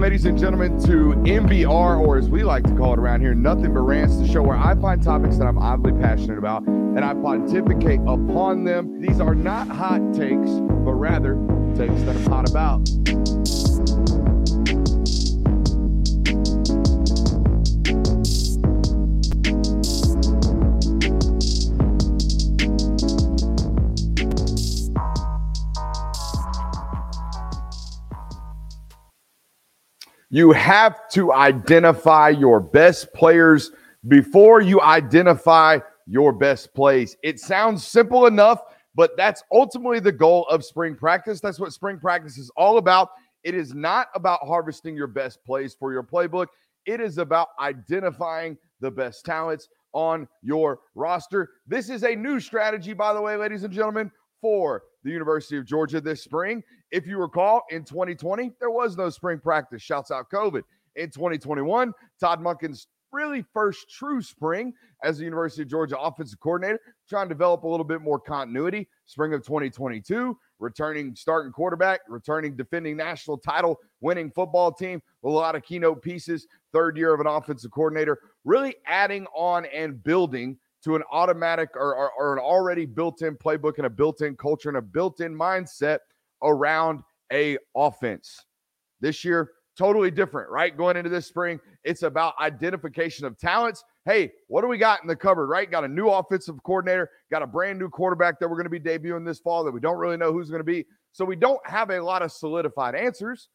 ladies and gentlemen, to NBR, or as we like to call it around here, Nothing But Rants, the show where I find topics that I'm oddly passionate about and I pontificate upon them. These are not hot takes, but rather takes that I'm hot about. You have to identify your best players before you identify your best plays. It sounds simple enough, but that's ultimately the goal of spring practice. That's what spring practice is all about. It is not about harvesting your best plays for your playbook, it is about identifying the best talents on your roster. This is a new strategy, by the way, ladies and gentlemen, for the University of Georgia this spring. If you recall, in 2020, there was no spring practice. Shouts out COVID. In 2021, Todd Monken's really first true spring as the University of Georgia offensive coordinator, trying to develop a little bit more continuity. Spring of 2022, returning starting quarterback, returning defending national title winning football team a lot of keynote pieces. Third year of an offensive coordinator, really adding on and building to an automatic or, or, or an already built-in playbook and a built-in culture and a built-in mindset around a offense. This year, totally different, right? Going into this spring, it's about identification of talents. Hey, what do we got in the cupboard, right? Got a new offensive coordinator, got a brand new quarterback that we're going to be debuting this fall that we don't really know who's going to be. So we don't have a lot of solidified answers.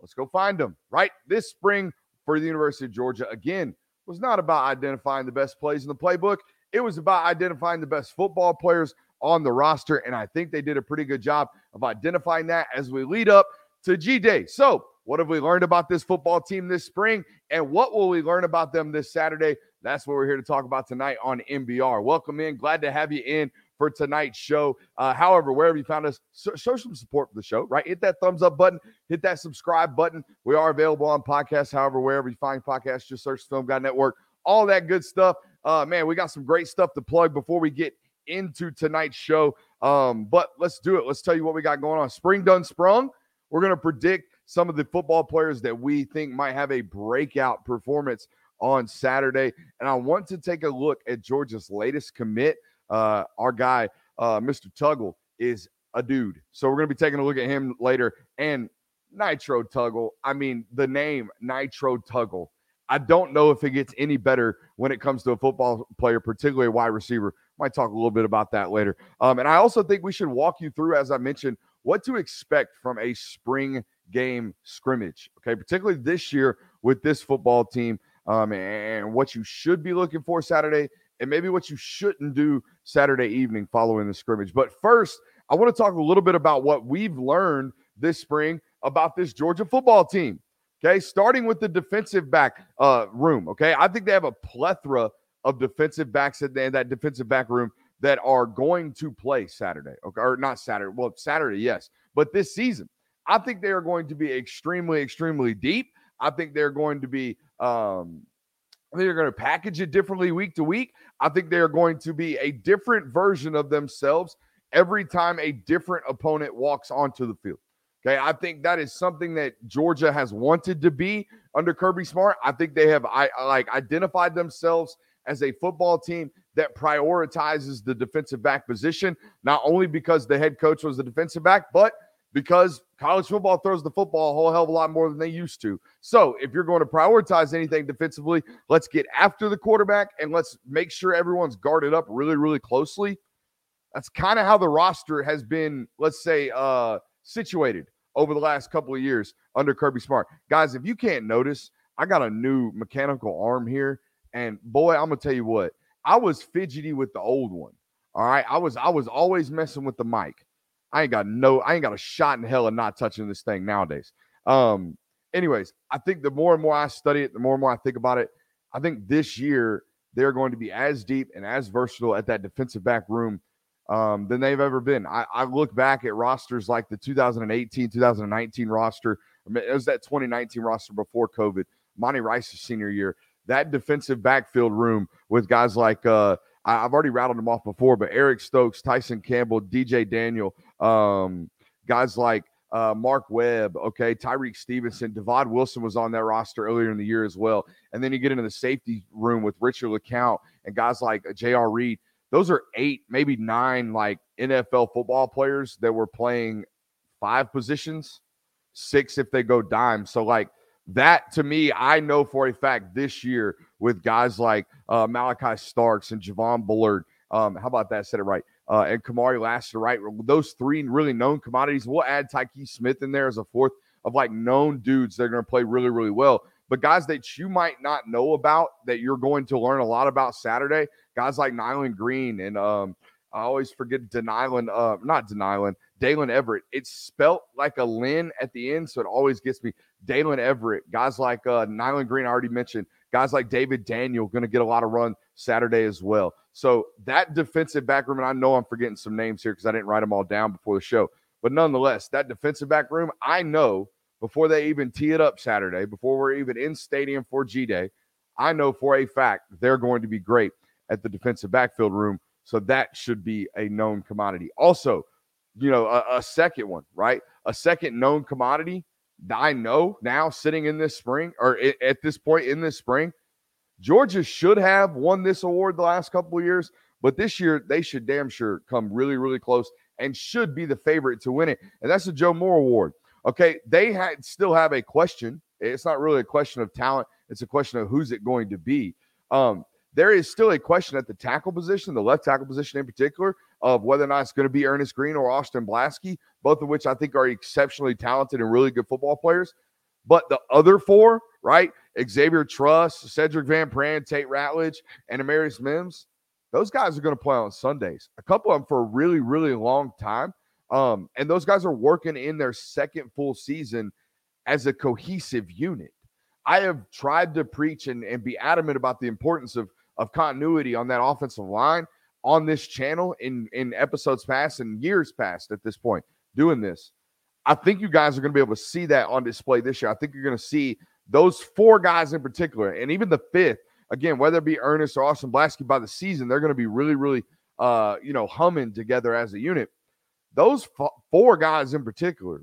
Let's go find them, right? This spring for the University of Georgia, again, was not about identifying the best plays in the playbook. It was about identifying the best football players on the roster. And I think they did a pretty good job of identifying that as we lead up to G Day. So, what have we learned about this football team this spring? And what will we learn about them this Saturday? That's what we're here to talk about tonight on NBR. Welcome in. Glad to have you in for tonight's show. Uh, however, wherever you found us, so, show some support for the show, right? Hit that thumbs up button, hit that subscribe button. We are available on podcasts. However, wherever you find podcasts, just search Film Guy Network, all that good stuff. Uh, man, we got some great stuff to plug before we get into tonight's show. Um, but let's do it. Let's tell you what we got going on. Spring done sprung. We're going to predict some of the football players that we think might have a breakout performance on Saturday. And I want to take a look at Georgia's latest commit. Uh, our guy, uh, Mr. Tuggle, is a dude. So we're going to be taking a look at him later. And Nitro Tuggle, I mean, the name Nitro Tuggle I don't know if it gets any better when it comes to a football player, particularly a wide receiver. Might talk a little bit about that later. Um, and I also think we should walk you through, as I mentioned, what to expect from a spring game scrimmage. Okay, particularly this year with this football team, um, and what you should be looking for Saturday, and maybe what you shouldn't do Saturday evening following the scrimmage. But first, I want to talk a little bit about what we've learned this spring about this Georgia football team. Okay, starting with the defensive back uh, room. Okay, I think they have a plethora of defensive backs in that defensive back room that are going to play Saturday. Okay, or not Saturday. Well, Saturday, yes, but this season, I think they are going to be extremely, extremely deep. I think they're going to be. Um, I think they're going to package it differently week to week. I think they are going to be a different version of themselves every time a different opponent walks onto the field. Okay, I think that is something that Georgia has wanted to be under Kirby Smart. I think they have I like identified themselves as a football team that prioritizes the defensive back position, not only because the head coach was the defensive back, but because college football throws the football a whole hell of a lot more than they used to. So, if you're going to prioritize anything defensively, let's get after the quarterback and let's make sure everyone's guarded up really, really closely. That's kind of how the roster has been, let's say, uh, situated over the last couple of years under Kirby Smart. Guys, if you can't notice, I got a new mechanical arm here. And boy, I'm gonna tell you what, I was fidgety with the old one. All right. I was I was always messing with the mic. I ain't got no, I ain't got a shot in hell of not touching this thing nowadays. Um, anyways, I think the more and more I study it, the more and more I think about it, I think this year they're going to be as deep and as versatile at that defensive back room um, than they've ever been. I, I, look back at rosters like the 2018, 2019 roster. I mean, it was that 2019 roster before COVID. Monty Rice's senior year. That defensive backfield room with guys like uh, I, have already rattled them off before, but Eric Stokes, Tyson Campbell, DJ Daniel, um, guys like uh, Mark Webb, okay, Tyrique Stevenson, Divaad Wilson was on that roster earlier in the year as well. And then you get into the safety room with Richard LeCounte and guys like J.R. Reed. Those are eight, maybe nine, like NFL football players that were playing five positions, six if they go dime. So, like, that to me, I know for a fact this year with guys like uh, Malaki Starks and Javon Bullard. Um, how about that? Said it right uh, and Kamari Lassiter, right? Those three really known commodities. We'll add Tykee Smith in there as a fourth of like known dudes that are going to play really, really well. But guys that you might not know about that you're going to learn a lot about Saturday, guys like Nyland Green and um, I always forget Denylan, uh, not Denylan, Daylen Everett. It's spelt like a Lynn at the end, so it always gets me. Daylen Everett, guys like uh, Nyland Green, I already mentioned. Guys like David Daniel going to get a lot of run Saturday as well. So that defensive back room, and I know I'm forgetting some names here because I didn't write them all down before the show. But nonetheless, that defensive back room, I know before they even tee it up Saturday, before we're even in stadium for G Day, I know for a fact they're going to be great at the defensive backfield room. So that should be a known commodity. Also, you know, a, a second one, right? A second known commodity I know now sitting in this spring or at this point in this spring Georgia should have won this award the last couple of years, but this year they should damn sure come really, really close and should be the favorite to win it. And that's the Joe Moore Award. Okay, they had still have a question. It's not really a question of talent; it's a question of who's it going to be. Um, there is still a question at the tackle position, the left tackle position in particular, of whether or not it's going to be Ernest Green or Austin Blaske, both of which I think are exceptionally talented and really good football players. But the other four, right? Xavier Truss, Sedrick Van Pran, Tate Ratledge, and Amarius Mims, those guys are going to play on Sundays. A couple of them for a really, really long time. Um, and those guys are working in their second full season as a cohesive unit. I have tried to preach and, and be adamant about the importance of, of continuity on that offensive line on this channel in, in episodes past and years past at this point doing this. I think you guys are going to be able to see that on display this year. I think you're going to see those four guys in particular, and even the fifth, again, whether it be Ernest or Austin Blaske by the season, they're going to be really, really, uh, you know, humming together as a unit. Those four guys in particular,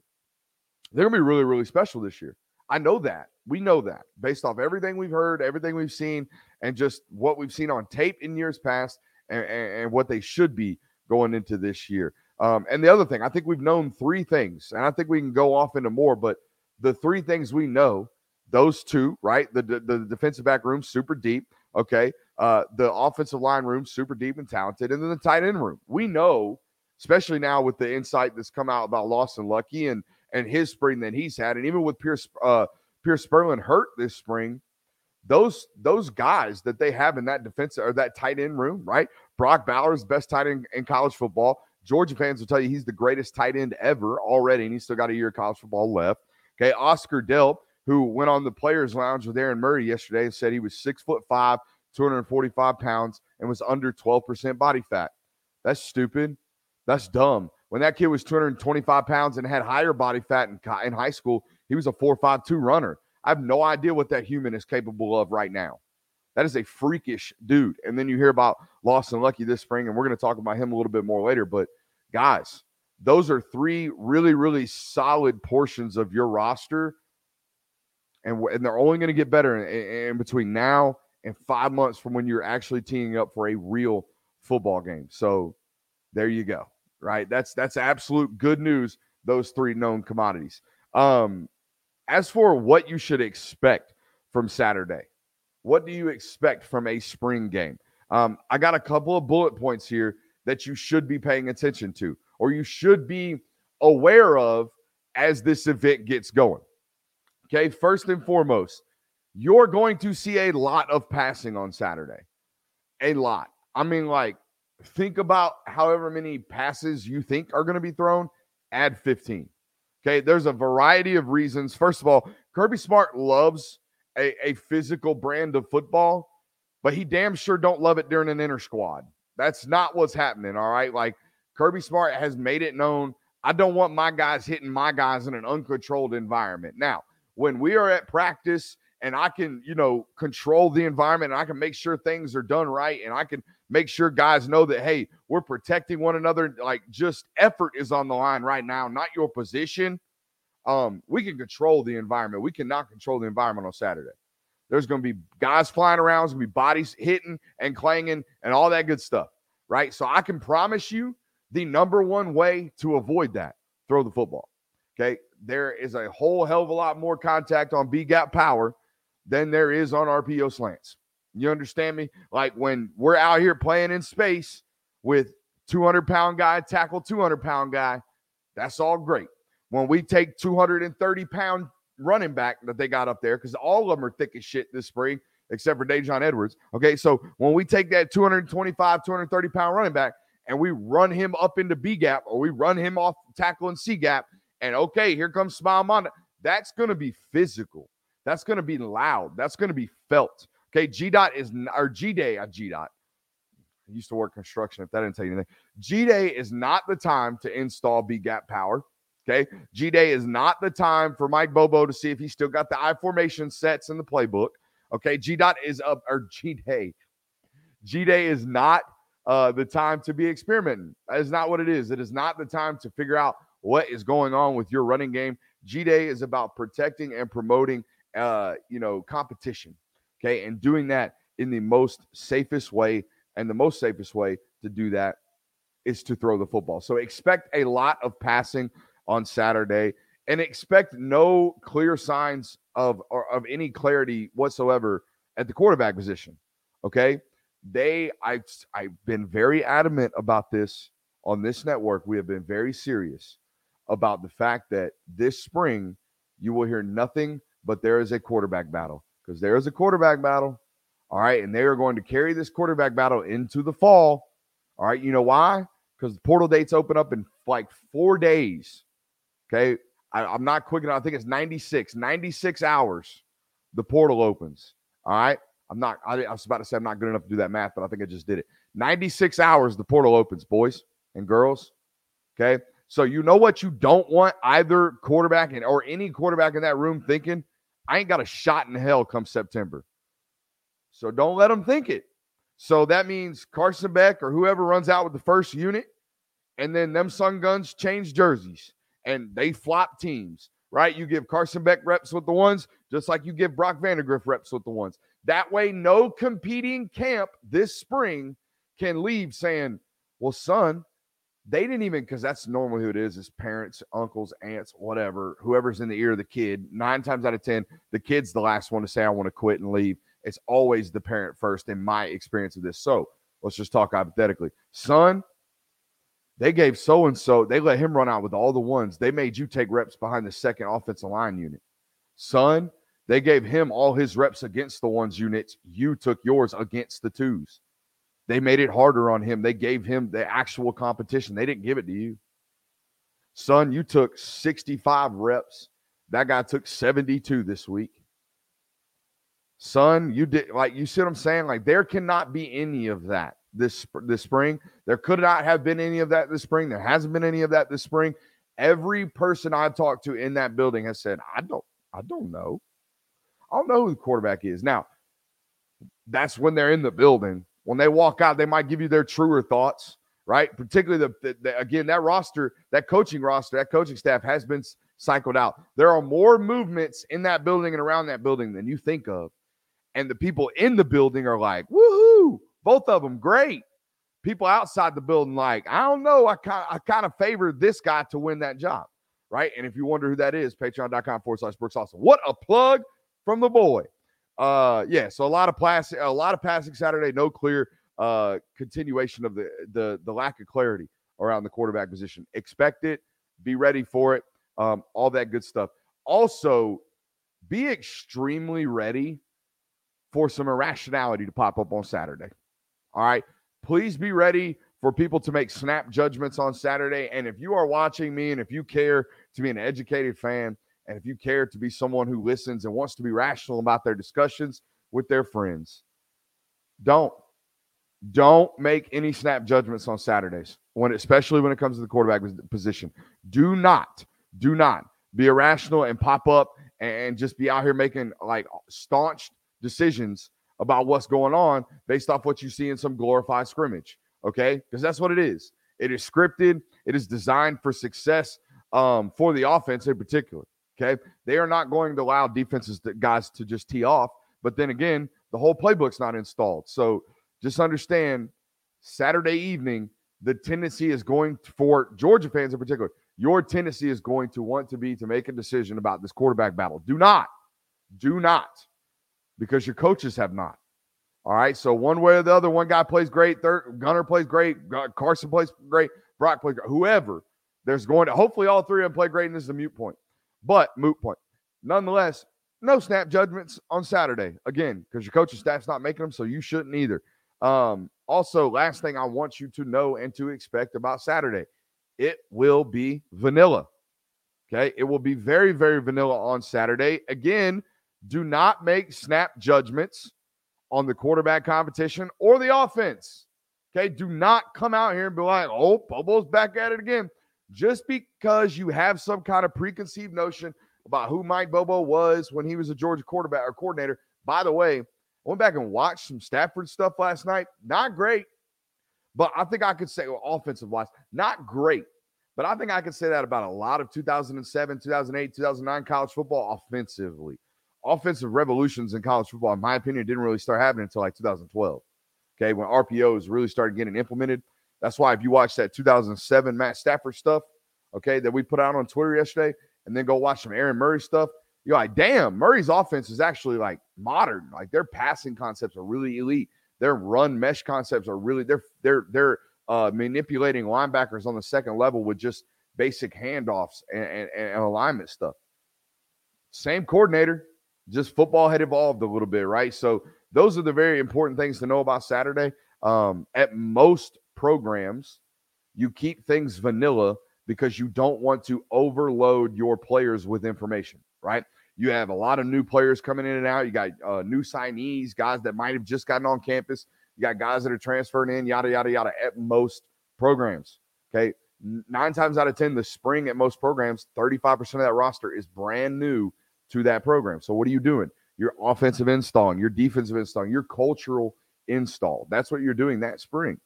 they're going to be really, really special this year. I know that. We know that based off everything we've heard, everything we've seen, and just what we've seen on tape in years past and, and, and what they should be going into this year. Um, and the other thing, I think we've known three things, and I think we can go off into more, but the three things we know, those two, right? The, the, the defensive back room, super deep. Okay. Uh, the offensive line room, super deep and talented. And then the tight end room. We know, especially now with the insight that's come out about Lawson Luckie and and his spring that he's had, and even with Pierce uh Pearce Spurlin hurt this spring, those those guys that they have in that defense or that tight end room, right? Brock Bowers, best tight end in college football. Georgia fans will tell you he's the greatest tight end ever already, and he's still got a year of college football left. Okay, Oscar Delp, who went on the Players Lounge with Aaron Murray yesterday and said he was six foot five, 245 pounds, and was under 12% body fat. That's stupid. That's dumb. When that kid was 225 pounds and had higher body fat in, in high school, he was a 4.52 runner. I have no idea what that human is capable of right now. That is a freakish dude. And then you hear about Lawson Luckie this spring, and we're going to talk about him a little bit more later. But guys, those are three really, really solid portions of your roster. And, and they're only going to get better in, in between now and five months from when you're actually teeing up for a real football game. So there you go. Right. That's that's absolute good news. Those three known commodities. Um, as for what you should expect from Saturday, what do you expect from a spring game? Um, I got a couple of bullet points here that you should be paying attention to or you should be aware of as this event gets going. Okay, first and foremost, you're going to see a lot of passing on Saturday. A lot. I mean, like, think about however many passes you think are going to be thrown, add 15. Okay, there's a variety of reasons. First of all, Kirby Smart loves a, a physical brand of football, but he damn sure don't love it during an inner squad. That's not what's happening. All right. Like Kirby Smart has made it known I don't want my guys hitting my guys in an uncontrolled environment. Now, when we are at practice and I can, you know, control the environment and I can make sure things are done right and I can make sure guys know that, hey, we're protecting one another. Like just effort is on the line right now, not your position. um, we can control the environment. We cannot control the environment on Saturday. There's going to be guys flying around, there's going to be bodies hitting and clanging and all that good stuff, right? So I can promise you the number one way to avoid that throw the football. Okay. There is a whole hell of a lot more contact on B gap power than there is on RPO slants. You understand me? Like when we're out here playing in space with 200 pound guy, tackle 200 pound guy, that's all great. When we take 230 pound running back that they got up there, because all of them are thick as shit this spring, except for Daijun Edwards. Okay. So when we take that 225, 230 pound running back and we run him up into B gap or we run him off tackle and C gap, and okay, here comes Smael Mondon, that's going to be physical. That's going to be loud. That's going to be felt. Okay, G dot is or G day, uh, G dot. I used to work construction. If that didn't tell you anything, G day is not the time to install B gap power. Okay, G day is not the time for Mike Bobo to see if he's still got the I formation sets in the playbook. Okay, G dot is up or G day. G day is not uh, the time to be experimenting. That is not what it is. It is not the time to figure out what is going on with your running game. G day is about protecting and promoting, uh, you know, competition. Okay. And doing that in the most safest way. And the most safest way to do that is to throw the football. So expect a lot of passing on Saturday and expect no clear signs of of any clarity whatsoever at the quarterback position. Okay. They I I've been very adamant about this on this network. We have been very serious about the fact that this spring you will hear nothing but there is a quarterback battle because there is a quarterback battle. All right. And they are going to carry this quarterback battle into the fall. All right. You know why? Because the portal dates open up in like four days. Okay. I, am not quick enough. I think it's 96, 96 hours the portal opens. All right. I'm not, I, I was about to say I'm not good enough to do that math, but I think I just did it. 96 hours the portal opens, boys and girls. Okay. So you know what you don't want either quarterback and or any quarterback in that room thinking, I ain't got a shot in hell come September. So don't let them think it. So that means Carson Beck or whoever runs out with the first unit, and then them Sun Guns change jerseys and they flop teams, right? You give Carson Beck reps with the ones, just like you give Brock Vandagriff reps with the ones. That way, no competing camp this spring can leave saying, well, son, they didn't even because that's normally who it is is parents uncles aunts whatever whoever's in the ear of the kid. Nine times out of ten the kid's the last one to say i want to quit and leave. It's always the parent first in my experience of this. So let's just talk hypothetically. Son they gave so and so they let him run out with all the ones. They made you take reps behind the second offensive line unit. Son they gave him all his reps against the ones units. You took yours against the twos they made it harder on him. They gave him the actual competition. They didn't give it to you. Son, you took 65 reps. That guy took 72 this week. Son, you did like you see what I'm saying? Like there cannot be any of that this this spring. There could not have been any of that this spring. There hasn't been any of that this spring. Every person I've talked to in that building has said, I don't, I don't know. I don't know who the quarterback is. Now, that's when they're in the building when they walk out, they might give you their truer thoughts, right? Particularly the, the, the, again that roster, that coaching roster, that coaching staff has been cycled out. There are more movements in that building and around that building than you think of, and the people in the building are like, "Woohoo!" Both of them great. People outside the building like, I don't know, I kind I kind of favor this guy to win that job, right? And if you wonder who that is, Patreon.com forward slash Brooks Austin. What a plug from the boy. Uh, yeah, so a lot of plastic, a lot of passing Saturday, no clear uh continuation of the the the lack of clarity around the quarterback position. Expect it, be ready for it, um, all that good stuff. Also, be extremely ready for some irrationality to pop up on Saturday. All right. Please be ready for people to make snap judgments on Saturday. And if you are watching me and if you care to be an educated fan, and if you care to be someone who listens and wants to be rational about their discussions with their friends, don't don't make any snap judgments on Saturdays when especially when it comes to the quarterback position. Do not do not be irrational and pop up and just be out here making like staunch decisions about what's going on based off what you see in some glorified scrimmage. Okay, because that's what it is. It is scripted. It is designed for success um, for the offense in particular. Okay. They are not going to allow defenses to, guys to just tee off. But then again, the whole playbook's not installed. So just understand Saturday evening, the tendency is going for Georgia fans in particular, your tendency is going to want to be to make a decision about this quarterback battle. Do not, do not, because your coaches have not. All right. So one way or the other, one guy plays great, third Gunner plays great, Carson plays great, Brock plays great, whoever. There's going to hopefully all three of them play great, and this is a mute point. But moot point. Nonetheless, no snap judgments on Saturday again because your coaching staff's not making them, so you shouldn't either. Um, also, last thing I want you to know and to expect about Saturday, it will be vanilla. Okay, it will be very, very vanilla on Saturday. Again, do not make snap judgments on the quarterback competition or the offense. Okay, do not come out here and be like, oh, Bobo's back at it again. Just because you have some kind of preconceived notion about who Mike Bobo was when he was a Georgia quarterback or coordinator. By the way, I went back and watched some Stafford stuff last night. Not great, but I think I could say well, offensive wise, not great. But I think I could say that about a lot of 2007, 2008, 2009 college football offensively. Offensive revolutions in college football, in my opinion, didn't really start happening until like 2012. Okay, when RPOs really started getting implemented. That's why if you watch that 2007 Matt Stafford stuff, okay, that we put out on Twitter yesterday, and then go watch some Aaron Murray stuff, you're like, damn, Murray's offense is actually like modern. Like their passing concepts are really elite. Their run mesh concepts are really they're they're they're uh, manipulating linebackers on the second level with just basic handoffs and, and, and alignment stuff. Same coordinator, just football had evolved a little bit, right? So those are the very important things to know about Saturday. Um, at most programs, you keep things vanilla because you don't want to overload your players with information, right? You have a lot of new players coming in and out. You got uh, new signees, guys that might have just gotten on campus. You got guys that are transferring in, yada, yada, yada, at most programs. Okay. Nine times out of 10, the spring at most programs, 35% of that roster is brand new to that program. So, what are you doing? Your offensive installing, your defensive installing, your cultural install. That's what you're doing that spring.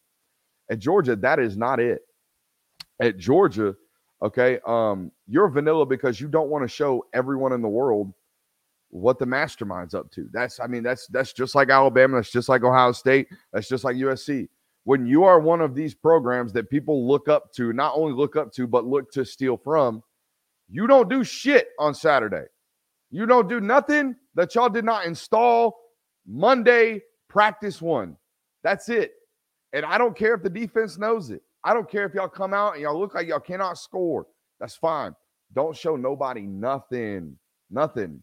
At Georgia, that is not it at Georgia, okay, um, you're vanilla because you don't want to show everyone in the world what the mastermind's up to. That's, I mean, that's that's just like Alabama. That's just like Ohio State. That's just like USC. When you are one of these programs that people look up to, not only look up to, but look to steal from, you don't do shit on Saturday. You don't do nothing that y'all did not install Monday practice one. That's it. And I don't care if the defense knows it. I don't care if y'all come out and y'all look like y'all cannot score. That's fine. Don't show nobody nothing, nothing.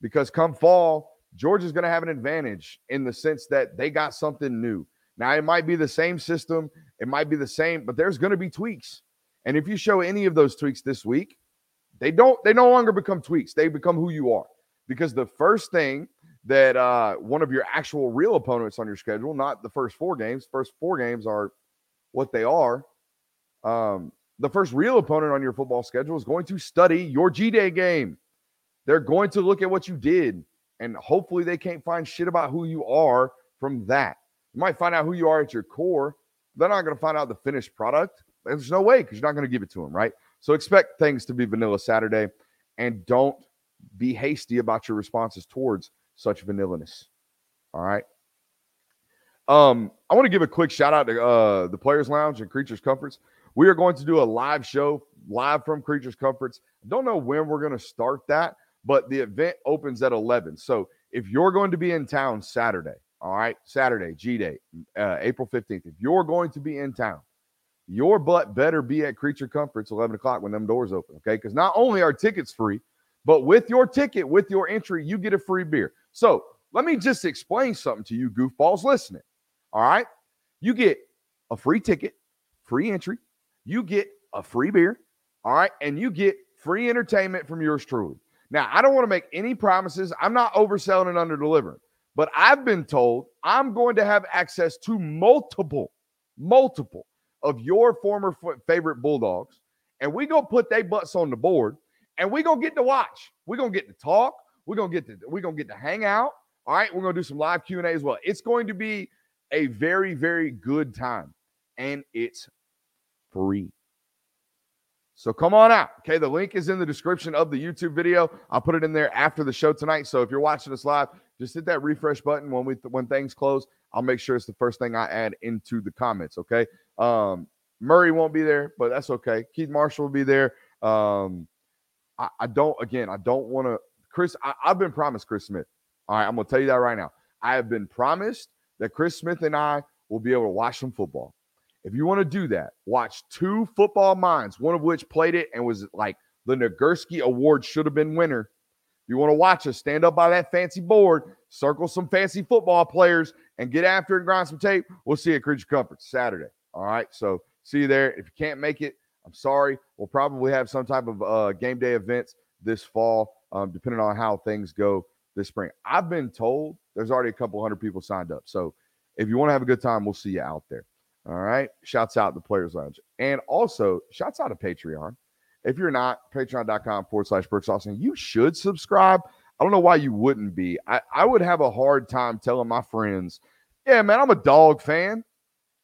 Because come fall, Georgia's going to have an advantage in the sense that they got something new. Now, it might be the same system, it might be the same, but there's going to be tweaks. And if you show any of those tweaks this week, they don't, they no longer become tweaks. They become who you are. Because the first thing that uh, one of your actual real opponents on your schedule, not the first four games, first four games are what they are, um, the first real opponent on your football schedule is going to study your G Day game. They're going to look at what you did, and hopefully, they can't find shit about who you are from that. You might find out who you are at your core. They're not going to find out the finished product. There's no way because you're not going to give it to them, right? So expect things to be vanilla Saturday, and don't be hasty about your responses towards such vanillaness. All right. Um, I want to give a quick shout out to uh, the Players Lounge and Creatures Comforts. We are going to do a live show live from Creatures Comforts. Don't know when we're going to start that, but the event opens at 11. So if you're going to be in town Saturday, all right, Saturday, G Day, uh, April 15th, if you're going to be in town, your butt better be at Creature Comforts 11 o'clock when them doors open, okay? Because not only are tickets free, but with your ticket, with your entry, you get a free beer. So let me just explain something to you goofballs listening. All right. You get a free ticket, free entry. You get a free beer. All right. And you get free entertainment from yours truly. Now, I don't want to make any promises. I'm not overselling and under delivering, but I've been told I'm going to have access to multiple, multiple of your former favorite Bulldogs. And we going to put their butts on the board and we going to get to watch. We're going to get to talk. We're to get to, we're to get to hang out. All right. We're to do some live Q&A as well. It's going to be a very, very good time. And it's free. So come on out. Okay. The link is in the description of the YouTube video. I'll put it in there after the show tonight. So if you're watching us live, just hit that refresh button when we when things close. I'll make sure it's the first thing I add into the comments. Okay. Um, Murray won't be there, but that's okay. Keith Marshall will be there. Um, I, I don't again, I don't want to Chris. I, I've been promised Chris Smith. All right, I'm gonna tell you that right now. I have been promised that Chris Smith and I will be able to watch some football. If you want to do that, watch two football minds, one of which played it and was like the Nagurski Award should have been winner. If you want to watch us stand up by that fancy board, circle some fancy football players, and get after and grind some tape, we'll see you at Creature Comforts Saturday. All right. So see you there. If you can't make it, I'm sorry. We'll probably have some type of uh, game day events this fall, um, depending on how things go this spring. I've been told there's already a couple hundred people signed up. So if you want to have a good time, we'll see you out there. All right. Shouts out the Players Lounge. And also, shouts out to Patreon. If you're not, patreon.com forward slash Brooks Austin, you should subscribe. I don't know why you wouldn't be. I, I would have a hard time telling my friends, yeah, man, I'm a dog fan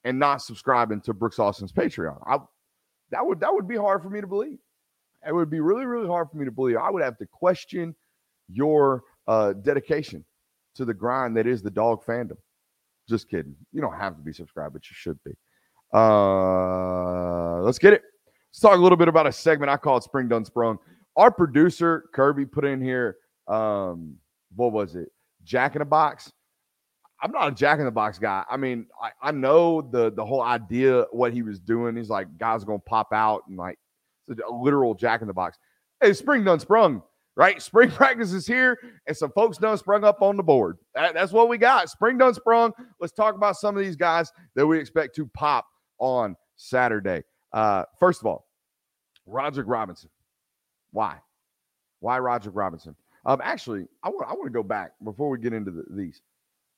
and not subscribing to Brooks Austin's Patreon. I, that would that would be hard for me to believe. It would be really, really hard for me to believe. I would have to question your uh, dedication to the grind that is the dog fandom. Just kidding. You don't have to be subscribed, but you should be. Uh, let's get it. Let's talk a little bit about a segment I call it Spring Done Sprung. Our producer, Kirby, put in here, um, what was it? Jack in a box. I'm not a jack in the box guy. I mean, I, I know the the whole idea what he was doing. He's like, guys gonna pop out and like it's a literal jack in the box. Hey, spring done sprung right? Spring practice is here, and some folks done sprung up on the board. That, that's what we got. Spring done sprung. Let's talk about some of these guys that we expect to pop on Saturday. Uh, first of all, Roderick Robinson. Why? Why Roderick Robinson? Um, actually, I want I want to go back before we get into the, these.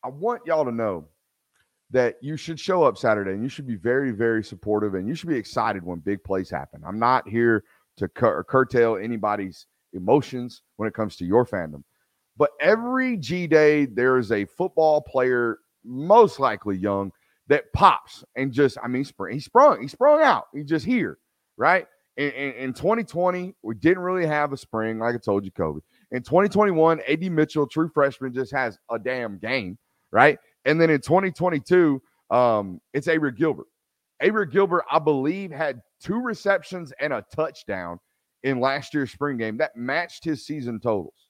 I want y'all to know that you should show up Saturday and you should be very, very supportive and you should be excited when big plays happen. I'm not here to cur- curtail anybody's emotions when it comes to your fandom. But every G Day, there is a football player, most likely young, that pops and just, I mean, spring, he sprung, he sprung out. He's just here, right? In, in, in 2020, we didn't really have a spring, like I told you, COVID. In 2021, AD Mitchell, true freshman, just has a damn game, right? And then in 2022, um, it's Abraham Gilbert. Abraham Gilbert, I believe, had two receptions and a touchdown in last year's spring game that matched his season totals.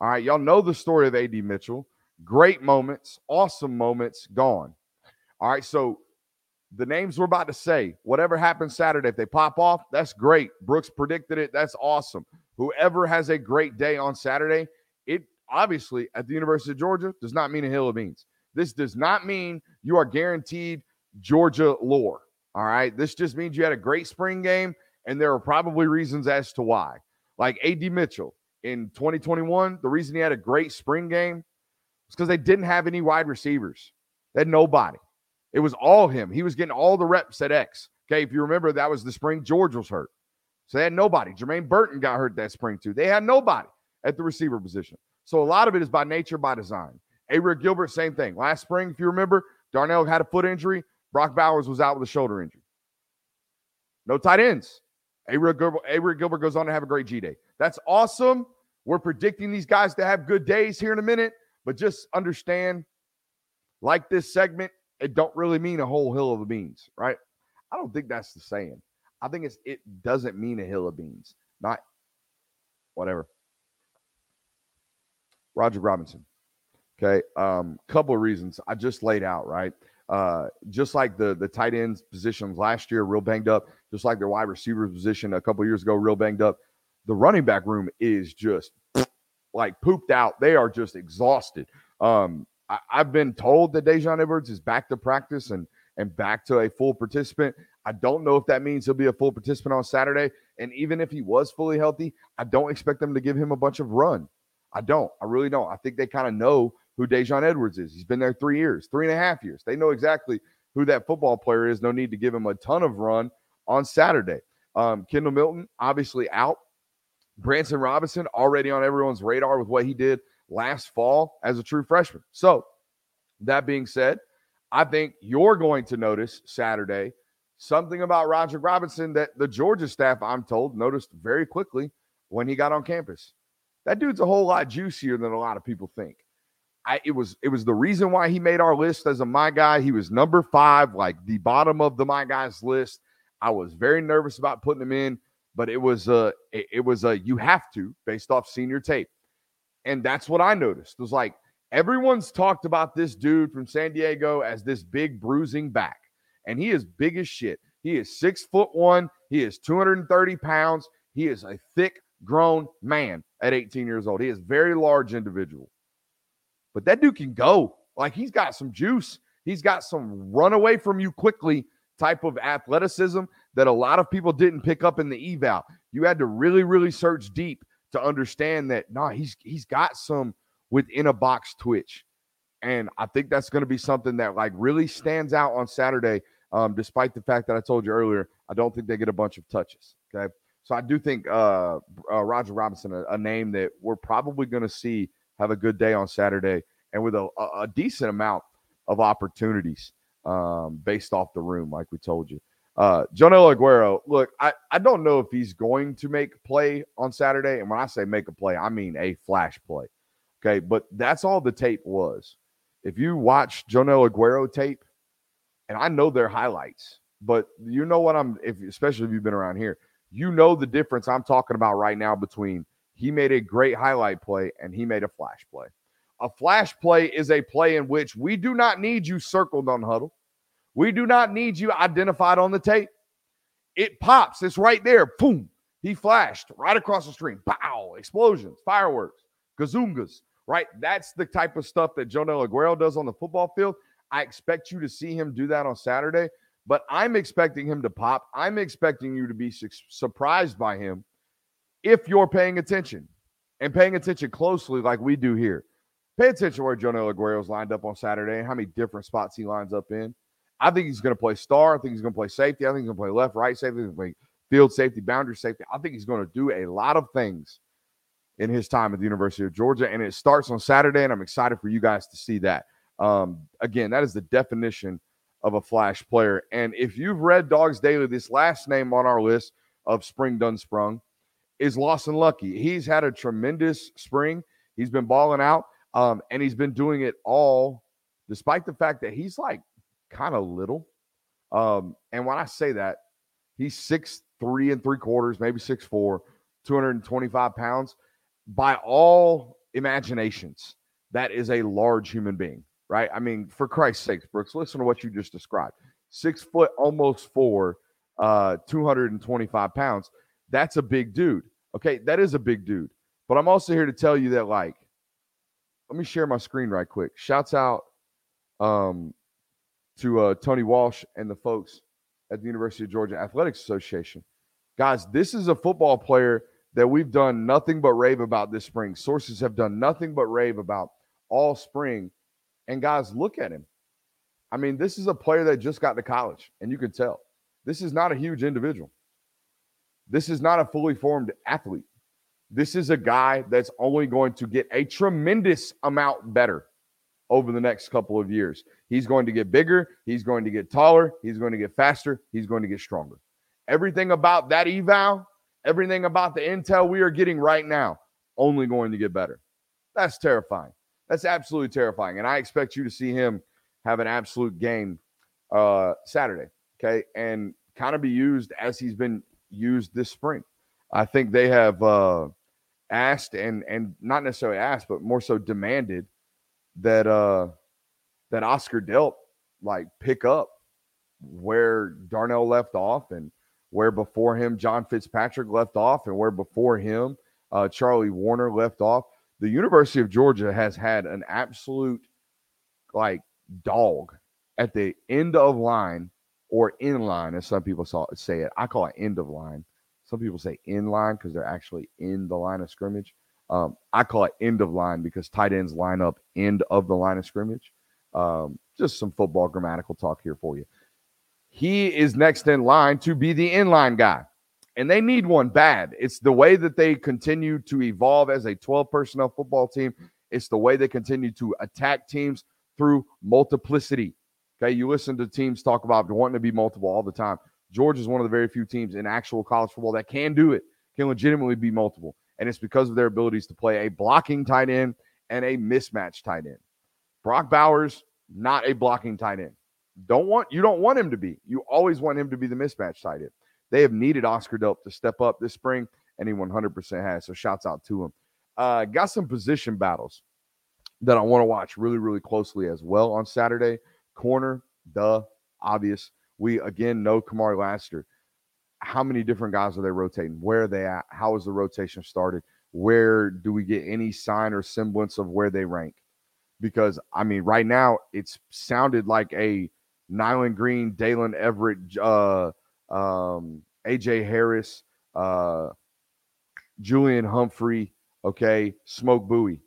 All right, y'all know the story of AD Mitchell. Great moments, awesome moments, gone. All right, so the names we're about to say, whatever happens Saturday, if they pop off, that's great. Brooks predicted it. That's awesome. Whoever has a great day on Saturday, it obviously at the University of Georgia does not mean a hill of beans. This does not mean you are guaranteed Georgia lore. All right. This just means you had a great spring game and there are probably reasons as to why. Like AD Mitchell in 2021, the reason he had a great spring game was because they didn't have any wide receivers. They had nobody. It was all him. He was getting all the reps at X. Okay, if you remember, that was the spring George was hurt. So they had nobody. Jermaine Burton got hurt that spring too. They had nobody at the receiver position. So a lot of it is by nature, by design. Abraham Gilbert, same thing. Last spring, if you remember, Darnell had a foot injury. Brock Bowers was out with a shoulder injury. No tight ends. Abraham Gilbert, Gilbert goes on to have a great G Day. That's awesome. We're predicting these guys to have good days here in a minute, but just understand, like this segment, it don't really mean a whole hill of beans, right? I don't think that's the saying. I think it's it doesn't mean a hill of beans. Not whatever. Roger Robinson. Okay. Um, couple of reasons I just laid out, right? Uh, just like the the tight ends positions last year, real banged up, just like their wide receiver position a couple years ago, real banged up. The running back room is just like pooped out. They are just exhausted. Um, I, have been told that Daijun Edwards is back to practice and and back to a full participant. I don't know if that means he'll be a full participant on Saturday. And even if he was fully healthy, I don't expect them to give him a bunch of run. I don't. I really don't. I think they kind of know who Daijun Edwards is. He's been there three years, three and a half years. They know exactly who that football player is. No need to give him a ton of run on Saturday. Um, Kendall Milton, obviously out. Branson Robinson, already on everyone's radar with what he did last fall as a true freshman. So, that being said, I think you're going to notice Saturday something about Roger Robinson that the Georgia staff, I'm told, noticed very quickly when he got on campus. That dude's a whole lot juicier than a lot of people think. I, it was it was the reason why he made our list as a my guy. He was number five, like the bottom of the my guys list. I was very nervous about putting him in, but it was a it, it was a you have to based off senior tape, and that's what I noticed. It was like everyone's talked about this dude from San Diego as this big bruising back, and he is big as shit. He is six foot one. He is 230 pounds. He is a thick, grown man at 18 years old. He is very large individual. But that dude can go. Like he's got some juice. He's got some run away from you quickly type of athleticism that a lot of people didn't pick up in the eval. You had to really, really search deep to understand that nah, he's he's got some within a box twitch. And I think that's going to be something that like really stands out on Saturday. Um, despite the fact that I told you earlier, I don't think they get a bunch of touches. Okay. So I do think uh, uh, Roger Robinson, a, a, name that we're probably going to see have a good day on Saturday and with a, a decent amount of opportunities um, based off the room, like we told you. Uh, Joenel Aguero, look, I, I don't know if he's going to make play on Saturday. And when I say make a play, I mean a flash play. Okay. But that's all the tape was. If you watch Joenel Aguero tape, and I know their highlights, but you know what I'm, if especially if you've been around here, you know the difference I'm talking about right now between he made a great highlight play and he made a flash play. A flash play is a play in which we do not need you circled on huddle. We do not need you identified on the tape. It pops. It's right there. Boom. He flashed right across the screen. Pow. Explosions, fireworks, gazoongas, right? That's the type of stuff that Joenel Aguero does on the football field. I expect you to see him do that on Saturday, but I'm expecting him to pop. I'm expecting you to be su- surprised by him if you're paying attention and paying attention closely like we do here. Pay attention where Joenel Aguero's lined up on Saturday and how many different spots he lines up in. I think he's going to play star. I think he's going to play safety. I think he's going to play left, right safety. Play field safety, boundary safety. I think he's going to do a lot of things in his time at the University of Georgia. And it starts on Saturday, and I'm excited for you guys to see that. Um, again, that is the definition of a flash player. And if you've read Dawgs Daily, this last name on our list of Spring Done Sprung is Lawson Luckie. He's had a tremendous spring. He's been balling out. Um, and he's been doing it all despite the fact that he's like kind of little. Um, and when I say that, he's six three and three quarters, maybe six four, 225 pounds. By all imaginations, that is a large human being, right? I mean, for Christ's sakes, Brooks, listen to what you just described. Six foot, almost four, uh, 225 pounds. That's a big dude. Okay, that is a big dude. But I'm also here to tell you that, like, let me share my screen right quick. Shouts out um, to uh, Tony Walsh and the folks at the University of Georgia Athletics Association. Guys, this is a football player that we've done nothing but rave about this spring. Sources have done nothing but rave about all spring. And guys, look at him. I mean, this is a player that just got to college, and you can tell this is not a huge individual. This is not a fully formed athlete. This is a guy that's only going to get a tremendous amount better over the next couple of years. He's going to get bigger, he's going to get taller, he's going to get faster, he's going to get stronger. Everything about that eval, everything about the intel we are getting right now, only going to get better. That's terrifying. That's absolutely terrifying. And I expect you to see him have an absolute game uh, Saturday, okay, and kind of be used as he's been used this spring. I think they have uh, asked and and not necessarily asked, but more so demanded that uh that Oscar Delp like pick up where Darnell left off and where before him John Fitzpatrick left off and where before him uh, Charlie Woerner left off. The University of Georgia has had an absolute like dog at the end of line or in line, as some people saw, say it. I call it end of line some people say in line because they're actually in the line of scrimmage. Um, I call it end of line because tight ends line up end of the line of scrimmage. Um, just some football grammatical talk here for you. He is next in line to be the inline guy, and they need one bad. It's the way that they continue to evolve as a 12 personnel football team. It's the way they continue to attack teams through multiplicity. Okay, you listen to teams talk about wanting to be multiple all the time. Georgia is one of the very few teams in actual college football that can do it, can legitimately be multiple. And it's because of their abilities to play a blocking tight end and a mismatch tight end. Brock Bowers, not a blocking tight end. Don't want you don't want him to be. You always want him to be the mismatch tight end. They have needed Oscar Delp to step up this spring, and he 100% has. So shouts out to him. Uh, got some position battles that I want to watch really, really closely as well on Saturday. Corner, the obvious. We again know Kamari Lassiter. How many different guys are they rotating? Where are they at? How is the rotation started? Where do we get any sign or semblance of where they rank? Because I mean, right now it's sounded like a Nyland Green, Daylen Everett, uh, um, AJ Harris, uh, Julian Humphrey, okay, Smoke Bowie,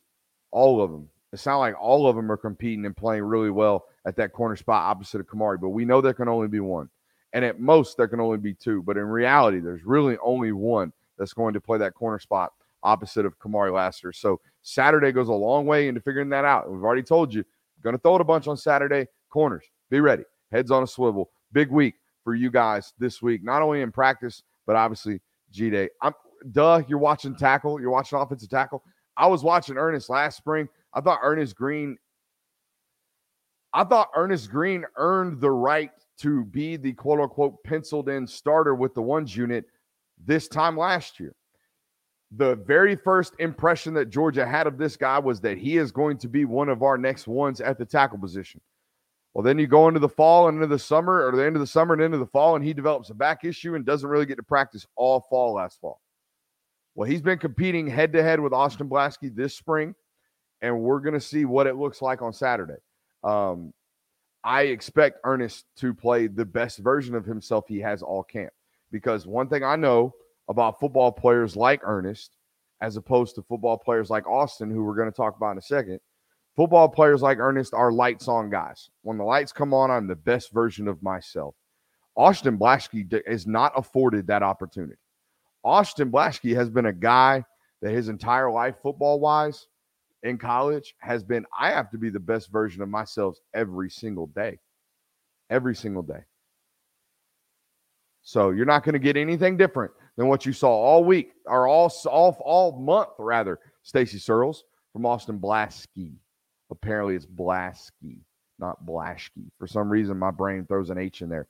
all of them. It sounds like all of them are competing and playing really well at that corner spot opposite of Kamari, but we know there can only be one. And at most, there can only be two. But in reality, there's really only one that's going to play that corner spot opposite of Kamari Lassiter. So Saturday goes a long way into figuring that out. We've already told you, going to throw it a bunch on Saturday. Corners, be ready. Heads on a swivel. Big week for you guys this week, not only in practice, but obviously G Day. I'm duh, you're watching tackle, you're watching offensive tackle. I was watching Earnest last spring. I thought Earnest Greene, I thought Earnest Greene earned the right to be the quote unquote penciled in starter with the ones unit this time last year. The very first impression that Georgia had of this guy was that he is going to be one of our next ones at the tackle position. Well, then you go into the fall and into the summer, or the end of the summer and into the fall, and he develops a back issue and doesn't really get to practice all fall last fall. Well, he's been competing head to head with Austin Blaske this spring, and we're going to see what it looks like on Saturday. Um, I expect Earnest to play the best version of himself he has all camp because one thing I know about football players like Earnest, as opposed to football players like Austin, who we're going to talk about in a second, Football players like Earnest are lights on guys. When the lights come on, I'm the best version of myself. Austin Blaske is not afforded that opportunity. Austin Blaske has been a guy that his entire life, football wise, in college, has been I have to be the best version of myself every single day. Every single day. So you're not going to get anything different than what you saw all week or all all, all month, rather, Stacy Searels from Austin Blaske. Apparently, it's Blaske, not Blaschke. For some reason, my brain throws an H in there.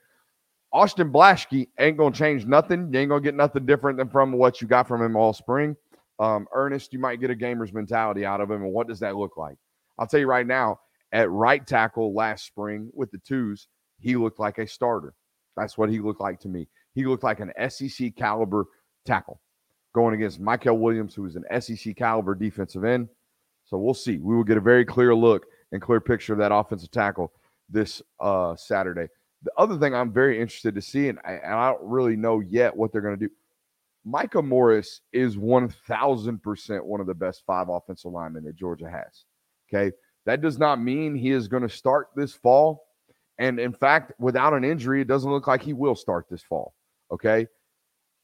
Austin Blaschke ain't gonna change nothing. You ain't gonna get nothing different than from what you got from him all spring. Um, Earnest, you might get a gamer's mentality out of him. And what does that look like? I'll tell you right now, at right tackle last spring with the twos, he looked like a starter. That's what he looked like to me. He looked like an SEC caliber tackle going against Mykel Williams, who was an SEC caliber defensive end. So we'll see. We will get a very clear look and clear picture of that offensive tackle this uh, Saturday. The other thing I'm very interested to see, and I, and I don't really know yet what they're going to do. Micah Morris is 1000% one of the best five offensive linemen that Georgia has. Okay. That does not mean he is going to start this fall. And in fact, without an injury, it doesn't look like he will start this fall. Okay.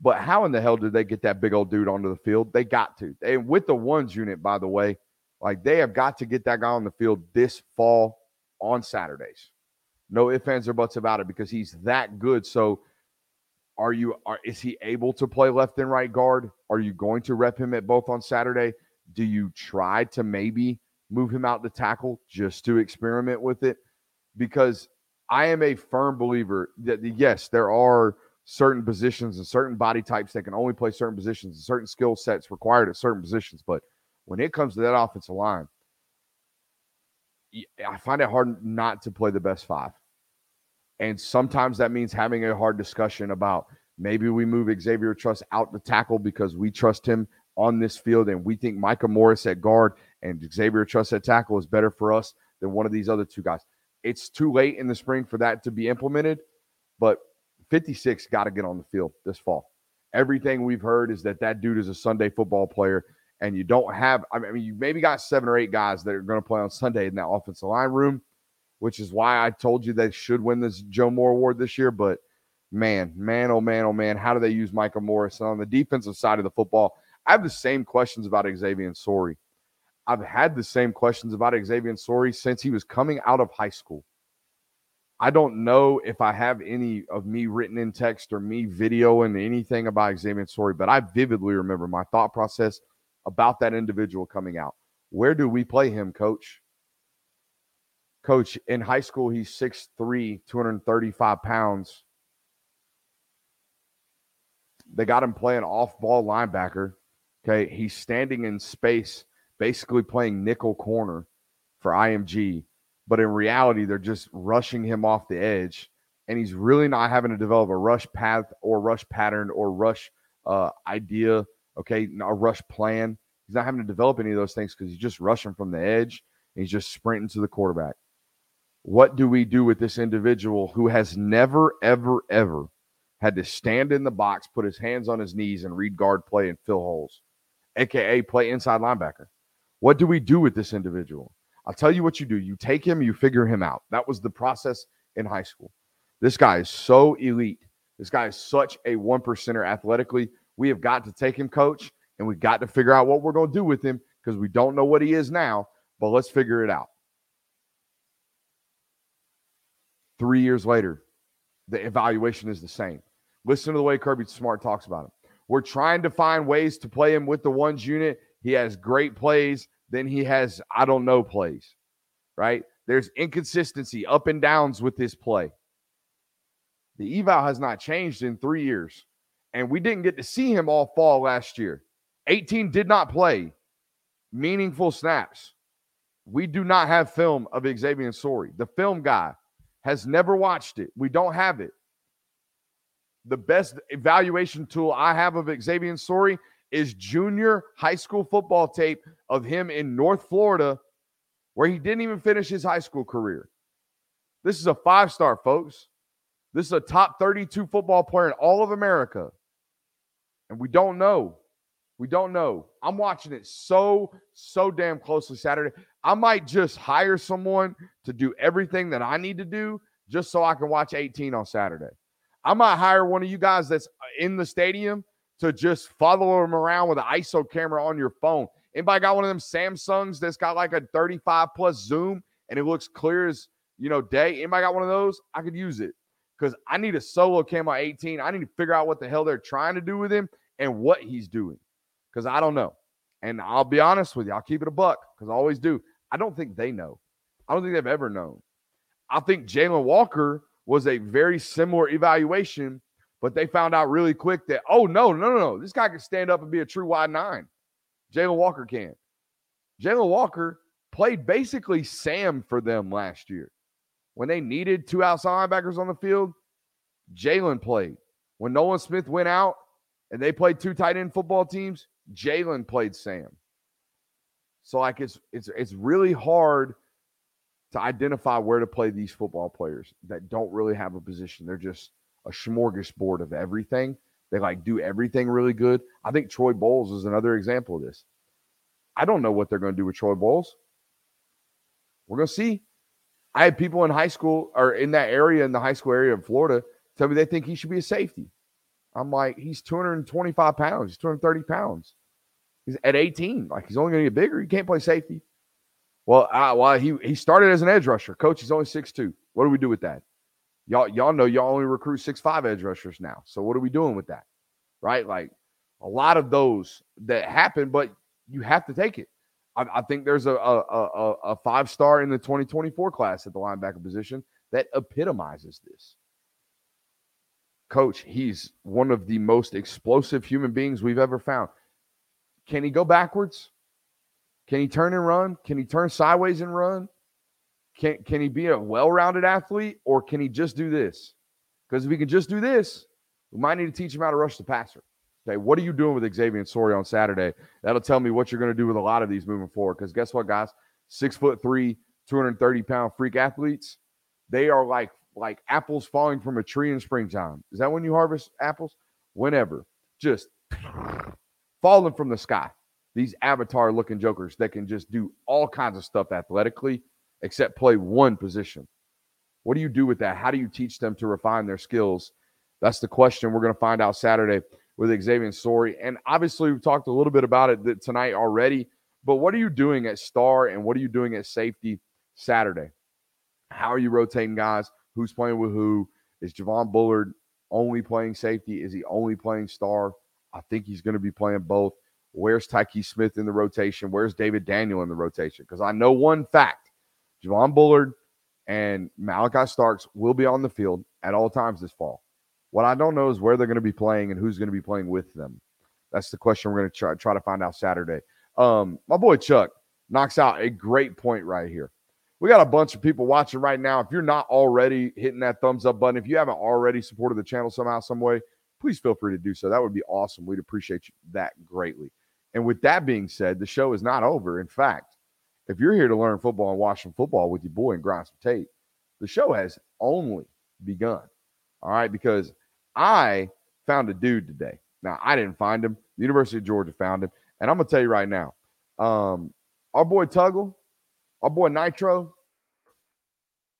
But how in the hell did they get that big old dude onto the field? They got to. And with the ones unit, by the way, like they have got to get that guy on the field this fall on Saturdays. No ifs, ands, or buts about it because he's that good. So are you are is he able to play left and right guard? Are you going to rep him at both on Saturday? Do you try to maybe move him out to tackle just to experiment with it? Because I am a firm believer that yes, there are certain positions and certain body types that can only play certain positions and certain skill sets required at certain positions, but when it comes to that offensive line, I find it hard not to play the best five. And sometimes that means having a hard discussion about maybe we move Xavier Truss out to tackle because we trust him on this field and we think Micah Morris at guard and Xavier Truss at tackle is better for us than one of these other two guys. It's too late in the spring for that to be implemented, but 56 got to get on the field this fall. Everything we've heard is that that dude is a Sunday football player and you don't have, I mean, you maybe got seven or eight guys that are going to play on Sunday in that offensive line room, which is why I told you they should win this Joe Moore Award this year. But man, man, oh man, oh man, how do they use Michael Morris? And on the defensive side of the football, I have the same questions about Xavian Sorey. I've had the same questions about Xavian Sorey since he was coming out of high school. I don't know if I have any of me written in text or me videoing anything about Xavian Sorey, but I vividly remember my thought process about that individual coming out. Where do we play him, coach? Coach, in high school, he's 6'3, 235 pounds. They got him playing off ball linebacker. Okay. He's standing in space, basically playing nickel corner for IMG. But in reality, they're just rushing him off the edge. And he's really not having to develop a rush path or rush pattern or rush uh, idea. Okay. A rush plan. He's not having to develop any of those things because he's just rushing from the edge and he's just sprinting to the quarterback. What do we do with this individual who has never, ever, ever had to stand in the box, put his hands on his knees, and read guard play and fill holes, aka play inside linebacker? What do we do with this individual? I'll tell you what you do. You take him, you figure him out. That was the process in high school. This guy is so elite. This guy is such a one percenter athletically. We have got to take him, coach, and we've got to figure out what we're going to do with him because we don't know what he is now, but let's figure it out. Three years later, the evaluation is the same. Listen to the way Kirby Smart talks about him. We're trying to find ways to play him with the ones unit. He has great plays. Then he has, I don't know, plays, right? There's inconsistency, up and downs with this play. The eval has not changed in three years. And we didn't get to see him all fall last year. 18 did not play meaningful snaps. We do not have film of Xavian Sorey. The film guy has never watched it. We don't have it. The best evaluation tool I have of Xavian Sorey is junior high school football tape of him in North Florida, where he didn't even finish his high school career. This is a five star, folks. This is a top 32 football player in all of America. And we don't know. We don't know. I'm watching it so, so damn closely Saturday. I might just hire someone to do everything that I need to do just so I can watch 18 on Saturday. I might hire one of you guys that's uh, in the stadium to just follow them around with an ISO camera on your phone. Anybody got one of them Samsungs that's got like a 35 plus zoom and it looks clear as you know day? Anybody got one of those? I could use it because I need a solo camo 18. I need to figure out what the hell they're trying to do with him and what he's doing because I don't know. And I'll be honest with you, I'll keep it a buck because I always do. I don't think they know. I don't think they've ever known. I think Jalon Walker was a very similar evaluation, but they found out really quick that, oh, no, no, no, no. This guy can stand up and be a true wide nine. Jalon Walker can. Jalon Walker played basically Sam for them last year. When they needed two outside linebackers on the field, Jalon played. When Nolan Smith went out and they played two tight end football teams, Jalon played Sam. So like it's it's it's really hard to identify where to play these football players that don't really have a position. They're just a smorgasbord of everything. They like do everything really good. I think Troy Bowles is another example of this. I don't know what they're going to do with Troy Bowles. We're going to see. I had people in high school or in that area, in the high school area of Florida, tell me they think he should be a safety. I'm like, he's 225 pounds, he's 230 pounds. He's at 18. Like he's only going to get bigger. He can't play safety. Well, I, well, he he started as an edge rusher. Coach, he's only 6'2. What do we do with that? Y'all, y'all know y'all only recruit six five edge rushers now. So what are we doing with that? Right? Like a lot of those that happen, but you have to take it. I, I think there's a, a, a, a five star in the 2024 class at the linebacker position that epitomizes this. Coach, he's one of the most explosive human beings we've ever found. Can he go backwards? Can he turn and run? Can he turn sideways and run? Can, can he be a well rounded athlete or can he just do this? Because if he can just do this, we might need to teach him how to rush the passer. Okay, what are you doing with Xavian Sorey on Saturday? That'll tell me what you're going to do with a lot of these moving forward. Because guess what, guys? Six foot three, 230 pound freak athletes, they are like like apples falling from a tree in springtime. Is that when you harvest apples? Whenever. Just falling from the sky. These avatar looking jokers that can just do all kinds of stuff athletically, except play one position. What do you do with that? How do you teach them to refine their skills? That's the question we're going to find out Saturday with Xavian Sorey. And obviously, we've talked a little bit about it tonight already. But what are you doing at star and what are you doing at safety Saturday? How are you rotating guys? Who's playing with who. Is Javon Bullard only playing safety? Is he only playing star? I think he's going to be playing both. Where's Tykee Smith in the rotation? Where's David Daniel in the rotation? Because I know one fact Javon Bullard and Malachi Starks will be on the field at all times this fall. What I don't know is where they're going to be playing and who's going to be playing with them. That's the question we're going to try, try to find out Saturday. Um, my boy Chuck knocks out a great point right here. We got a bunch of people watching right now. If you're not already hitting that thumbs up button, if you haven't already supported the channel somehow, some way, please feel free to do so. That would be awesome. We'd appreciate you that greatly. And with that being said, the show is not over. In fact, if you're here to learn football and watch some football with your boy and grind some tape, the show has only begun. All right, because I found a dude today. Now I didn't find him. The University of Georgia found him, and I'm gonna tell you right now, um, our boy Tuggle, our boy Nitro.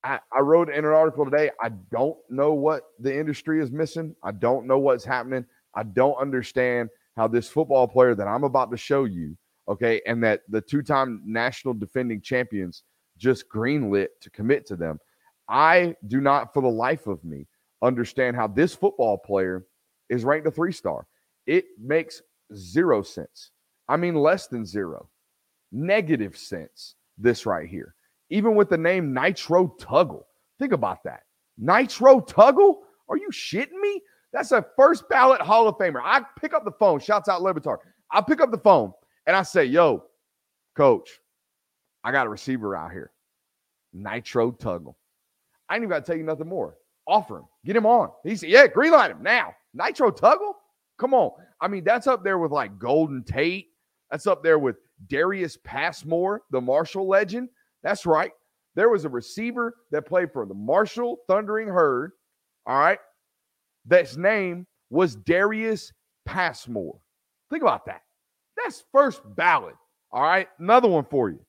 I, I wrote in an article today. I don't know what the industry is missing. I don't know what's happening. I don't understand how this football player that I'm about to show you, okay, and that the two time national defending champions just greenlit to commit to them. I do not, for the life of me, understand how this football player is ranked a three star. It makes zero sense. I mean, less than zero, negative sense. This right here, even with the name Nitro Tuggle. Think about that. Nitro Tuggle? Are you shitting me? That's a first ballot Hall of Famer. I pick up the phone, shouts out Le Batard. I pick up the phone and I say, Yo, coach, I got a receiver out here. Nitro Tuggle. I ain't even got to tell you nothing more. Offer him, get him on. He said, Yeah, green light him now. Nitro Tuggle? Come on. I mean, that's up there with like Golden Tate. That's up there with Darius Passmore, the Marshall legend. That's right. There was a receiver that played for the Marshall Thundering Herd. All right that's name was Darius Passmore. Think about that. That's first ballot. All right. Another one for you.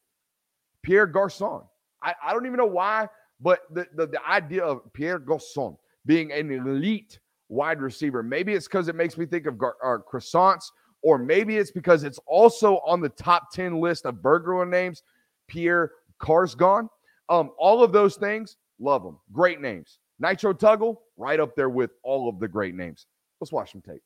Pierre Garcon. I, I don't even know why, but the, the, the idea of Pierre Garcon being an elite wide receiver, maybe it's because it makes me think of gar, uh, croissants, or maybe it's because it's also on the top 10 list of burglar names, Pierre Carsgon. Um, all of those things, love them. Great names. Nitro Tuggle, right up there with all of the great names. Let's watch some tape.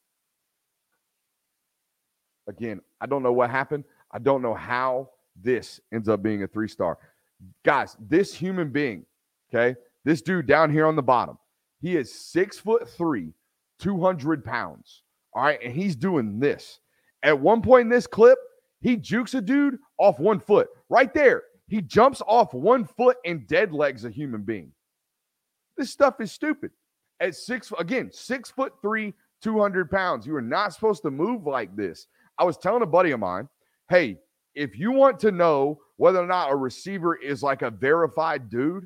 Again, I don't know what happened. I don't know how this ends up being a three star. Guys, this human being, okay, this dude down here on the bottom, he is six foot three, 200 pounds. All right. And he's doing this. At one point in this clip, he jukes a dude off one foot. Right there. He jumps off one foot and dead legs a human being. This stuff is stupid. At six, again, six foot three, 200 pounds. You are not supposed to move like this. I was telling a buddy of mine, hey, if you want to know whether or not a receiver is like a verified dude,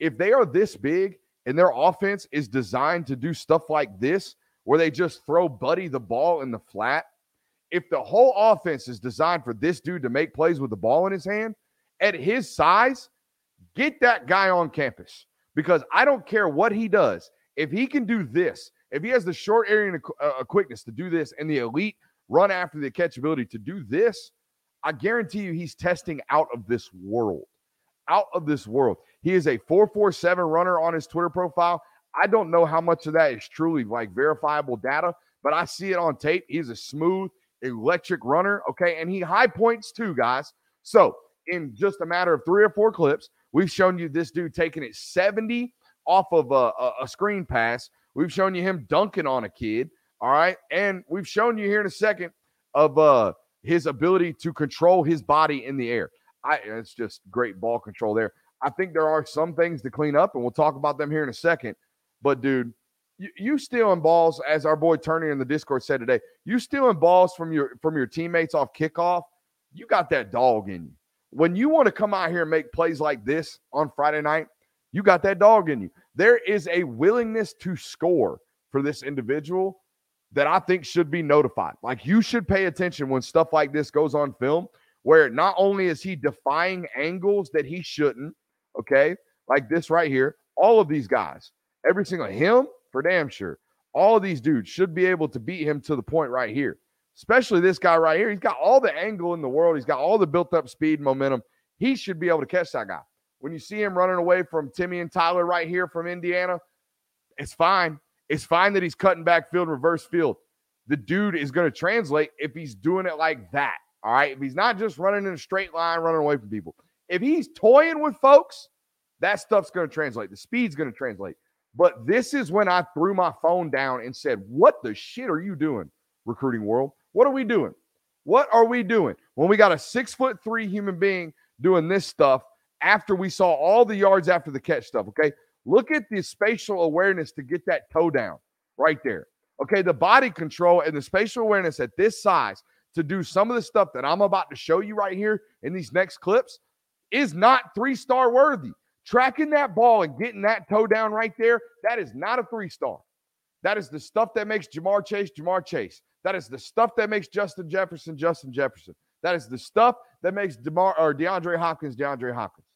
if they are this big and their offense is designed to do stuff like this, where they just throw Buddy the ball in the flat, if the whole offense is designed for this dude to make plays with the ball in his hand, at his size, get that guy on campus because I don't care what he does. If he can do this, if he has the short area and uh, quickness to do this and the elite run after the catchability to do this, I guarantee you he's testing out of this world. Out of this world. He is a 447 runner on his Twitter profile. I don't know how much of that is truly like verifiable data, but I see it on tape. He's a smooth, electric runner. Okay. And he high points too, guys. So, in just a matter of three or four clips, we've shown you this dude taking it 70 off of a, a, screen pass. We've shown you him dunking on a kid. All right. And we've shown you here in a second of uh his ability to control his body in the air. I it's just great ball control there. I think there are some things to clean up, and we'll talk about them here in a second. But dude, you, you stealing balls, as our boy Turner in the Discord said today, you stealing balls from your from your teammates off kickoff. You got that dog in you. When you want to come out here and make plays like this on Friday night, you got that dog in you. There is a willingness to score for this individual that I think should be notified. Like you should pay attention when stuff like this goes on film, where not only is he defying angles that he shouldn't, okay, like this right here, all of these guys, every single him for damn sure, all of these dudes should be able to beat him to the point right here. Especially this guy right here. He's got all the angle in the world. He's got all the built up speed, momentum. He should be able to catch that guy. when you see him running away from Timmy and Tyler right here from Indiana, it's fine. It's fine that he's cutting back field, reverse field. The dude is going to translate if he's doing it like that. All right. If he's not just running in a straight line, running away from people. If he's toying with folks, that stuff's going to translate. The speed's going to translate. But this is when I threw my phone down and said, What the shit are you doing, recruiting world? What are we doing? What are we doing when we got a six foot three human being doing this stuff after we saw all the yards after the catch stuff? Okay. Look at the spatial awareness to get that toe down right there. Okay. The body control and the spatial awareness at this size to do some of the stuff that I'm about to show you right here in these next clips is not three star worthy. Tracking that ball and getting that toe down right there, that is not a three star. That is the stuff that makes Ja'Marr Chase Ja'Marr Chase. That is the stuff that makes Justin Jefferson Justin Jefferson. That is the stuff that makes DeMar or DeAndre Hopkins DeAndre Hopkins.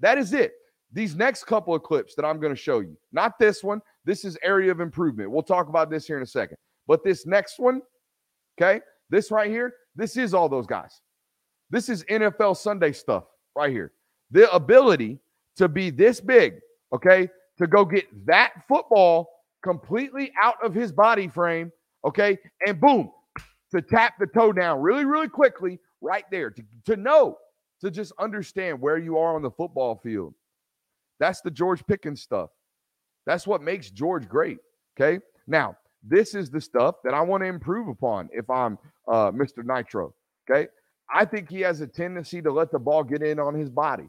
That is it. These next couple of clips that I'm going to show you, not this one. This is area of improvement. We'll talk about this here in a second. But this next one, okay, this right here, this is all those guys. This is NFL Sunday stuff right here. The ability to be this big, okay, to go get that football completely out of his body frame, okay, and boom, to tap the toe down really, really quickly right there, to, to know, to just understand where you are on the football field. That's the George Pickens stuff. That's what makes George great, okay? Now, this is the stuff that I want to improve upon if I'm uh, Mr. Nitro, okay? I think he has a tendency to let the ball get in on his body.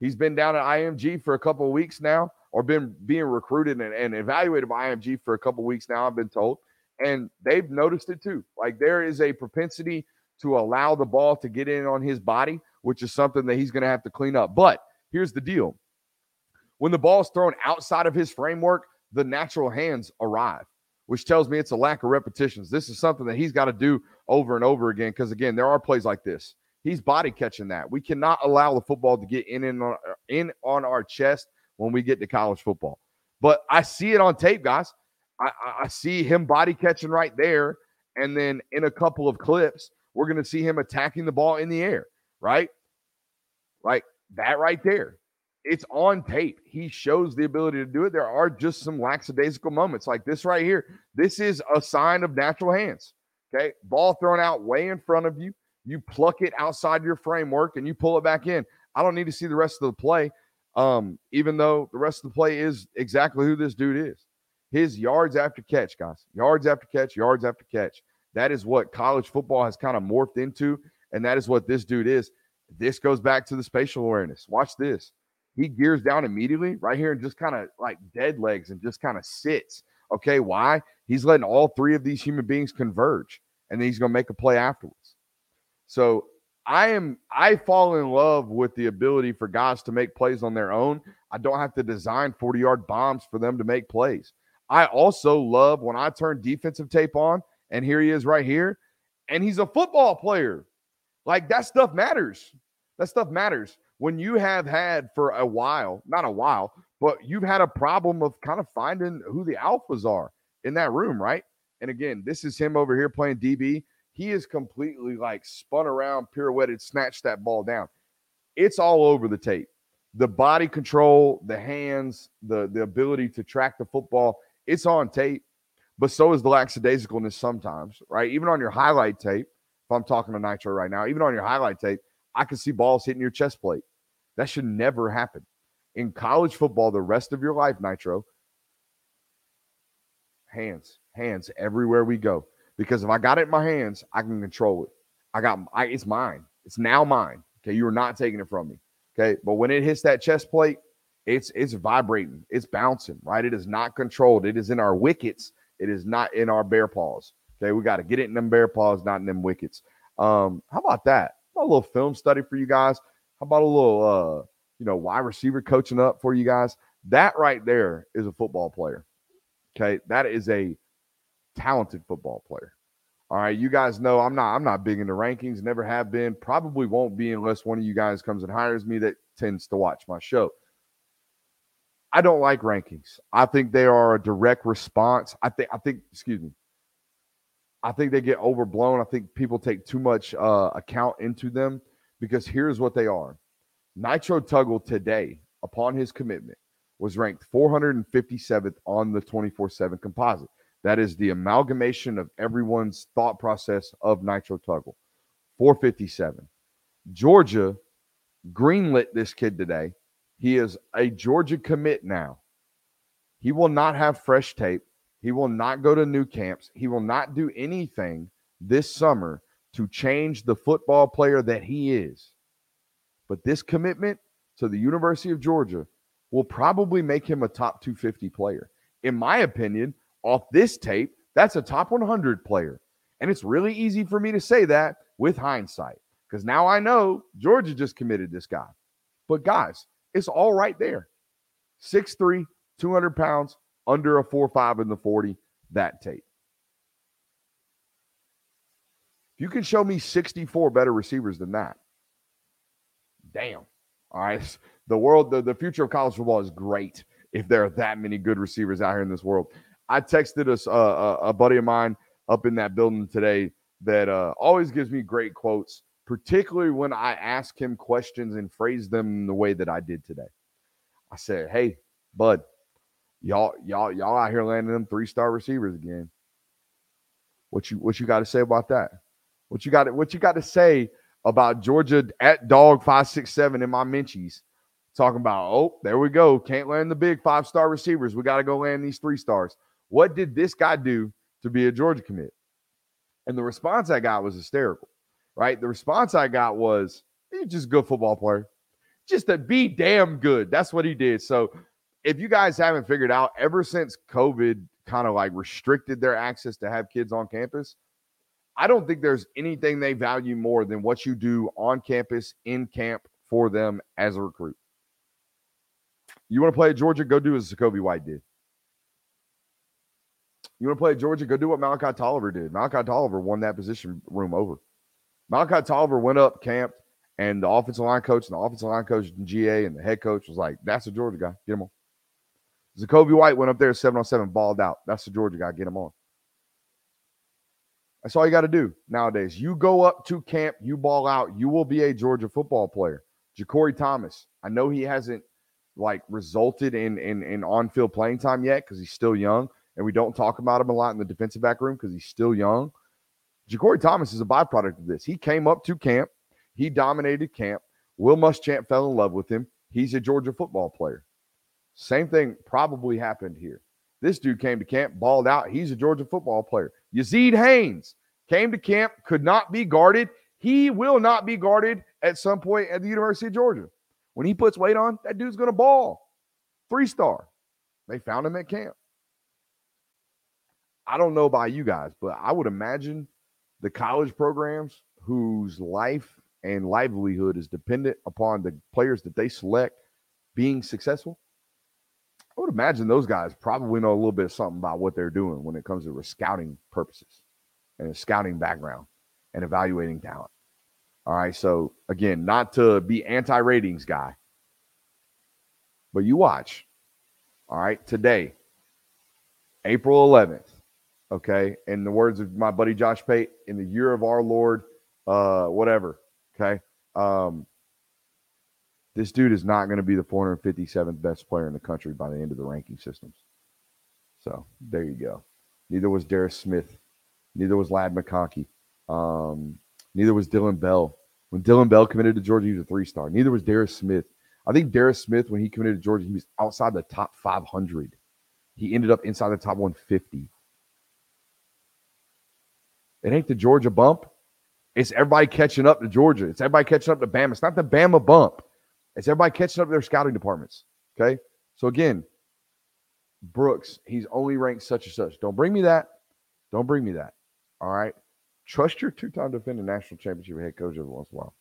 He's been down at IMG for a couple of weeks now, or been being recruited and, and evaluated by IMG for a couple of weeks now, I've been told. And they've noticed it too. Like there is a propensity to allow the ball to get in on his body, which is something that he's going to have to clean up. But here's the deal when the ball is thrown outside of his framework, the natural hands arrive, which tells me it's a lack of repetitions. This is something that he's got to do over and over again. Because again, there are plays like this. He's body catching that. We cannot allow the football to get in and on, in on our chest when we get to college football. But I see it on tape, guys. I, I see him body catching right there, and then in a couple of clips, we're going to see him attacking the ball in the air, right? Like that right there. It's on tape. He shows the ability to do it. There are just some lackadaisical moments like this right here. This is a sign of natural hands. Okay. Ball thrown out way in front of you you pluck it outside your framework and you pull it back in. I don't need to see the rest of the play. Um, even though the rest of the play is exactly who this dude is. His yards after catch, guys, yards after catch, yards after catch. That is what college football has kind of morphed into, and that is what this dude is. This goes back to the spatial awareness. Watch this. He gears down immediately right here and just kind of like dead legs and just kind of sits. Okay, why? He's letting all three of these human beings converge, and then he's going to make a play afterwards. So I am I fall in love with the ability for guys to make plays on their own. I don't have to design 40 yard bombs for them to make plays. I also love when I turn defensive tape on and here he is right here and he's a football player. Like that stuff matters. That stuff matters. When you have had for a while, not a while, but you've had a problem of kind of finding who the alphas are in that room, right? And again, this is him over here playing DB he is completely like spun around, pirouetted, snatched that ball down. It's all over the tape. The body control, the hands, the the ability to track the football, it's on tape. But so is the lackadaisicalness sometimes, right? Even on your highlight tape, if I'm talking to Nitro right now, even on your highlight tape, I can see balls hitting your chest plate. That should never happen. In college football, the rest of your life, Nitro, hands, hands everywhere we go because if I got it in my hands, I can control it. I got I, it's mine. It's now mine. Okay, you are not taking it from me. Okay, but when it hits that chest plate, it's it's vibrating, it's bouncing. Right, it is not controlled. It is in our wickets. It is not in our bear paws. Okay, we got to get it in them bear paws, not in them wickets. Um, how about that? How about a little film study for you guys. How about a little uh, you know, wide receiver coaching up for you guys? That right there is a football player. Okay, that is a talented football player. All right, you guys know I'm not I'm not big into rankings, never have been, probably won't be unless one of you guys comes and hires me that tends to watch my show. I don't like rankings. I think they are a direct response. I think I think excuse me. I think they get overblown. I think people take too much uh, account into them because here's what they are. Nitro Tuggle today, upon his commitment, was ranked 457th on the 24 7 composite. That is the amalgamation of everyone's thought process of Nitro Tuggle. 457. Georgia greenlit this kid today. He is a Georgia commit now. He will not have fresh tape. He will not go to new camps. He will not do anything this summer to change the football player that he is. But this commitment to the University of Georgia will probably make him a top 250 player. In my opinion, off this tape, that's a top 100 player. And it's really easy for me to say that with hindsight because now I know Georgia just committed this guy. But guys, it's all right there 6'3, 200 pounds, under a 4'5 in the 40, that tape. If you can show me 64 better receivers than that, damn. All right. The world, the, the future of college football is great if there are that many good receivers out here in this world. I texted us uh, a buddy of mine up in that building today that uh, always gives me great quotes, particularly when I ask him questions and phrase them the way that I did today. I said, "Hey, bud, y'all, y'all, y'all out here landing them three star receivers again. What you, what you got to say about that? What you got, what you got to say about Georgia at dog five six seven in my Minchies?" Talking about, oh, there we go. Can't land the big five star receivers. We got to go land these three stars. What did this guy do to be a Georgia commit? And the response I got was hysterical, right? The response I got was, he's just a good football player. Just to be damn good. That's what he did. So if you guys haven't figured out, ever since COVID kind of like restricted their access to have kids on campus, I don't think there's anything they value more than what you do on campus, in camp for them as a recruit. You want to play at Georgia? Go do as Jacoby White did. You want to play at Georgia? Go do what Malachi Toliver did. Malachi Toliver won that position room over. Malachi Toliver went up, camped, and the offensive line coach and the offensive line coach and GA and the head coach was like, "That's a Georgia guy. Get him on." Jacoby White went up there seven on seven, balled out. That's the Georgia guy. Get him on. That's all you got to do nowadays. You go up to camp, you ball out, you will be a Georgia football player. Ja'Cory Thomas. I know he hasn't like resulted in in, in on field playing time yet because he's still young, and we don't talk about him a lot in the defensive back room because he's still young. Ja'Cory Thomas is a byproduct of this. He came up to camp, he dominated camp. Will Muschamp fell in love with him. He's a Georgia football player. Same thing probably happened here. This dude came to camp, balled out. He's a Georgia football player. Yazeed Haynes came to camp, could not be guarded. He will not be guarded at some point at the University of Georgia. When he puts weight on, that dude's going to ball. Three star. They found him at camp. I don't know about you guys, but I would imagine the college programs whose life and livelihood is dependent upon the players that they select being successful. I would imagine those guys probably know a little bit of something about what they're doing when it comes to scouting purposes and a scouting background and evaluating talent. All right. So again, not to be anti-ratings guy, but you watch. All right. Today, April 11th. Okay. In the words of my buddy Josh Pate, in the year of our Lord, uh, whatever. Okay. Um, this dude is not going to be the 457th best player in the country by the end of the ranking systems. So there you go. Neither was Darris Smith. Neither was Ladd McConkey. Um, Neither was Dillon Bell. When Dillon Bell committed to Georgia, he was a three star. Neither was Darris Smith. I think Darris Smith, when he committed to Georgia, he was outside the top 500. He ended up inside the top 150. It ain't the Georgia bump. It's everybody catching up to Georgia. It's everybody catching up to Bama. It's not the Bama bump. It's everybody catching up to their scouting departments. Okay. So again, Brooks, he's only ranked such and such. Don't bring me that. Don't bring me that. All right. Trust your two-time defending national championship head coach every once in a while.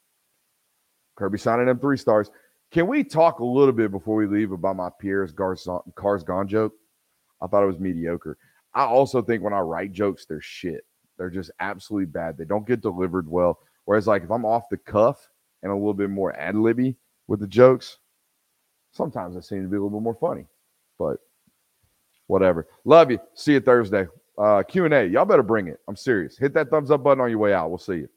Kirby signing them three stars. Can we talk a little bit before we leave about my Pierre's Cars Gone joke? I thought it was mediocre. I also think when I write jokes, they're shit. They're just absolutely bad. They don't get delivered well. Whereas, like, if I'm off the cuff and a little bit more ad libby with the jokes, sometimes I seem to be a little bit more funny. But whatever. Love you. See you Thursday uh, Q&A. Y'all better bring it. I'm serious. Hit that thumbs up button on your way out. We'll see you.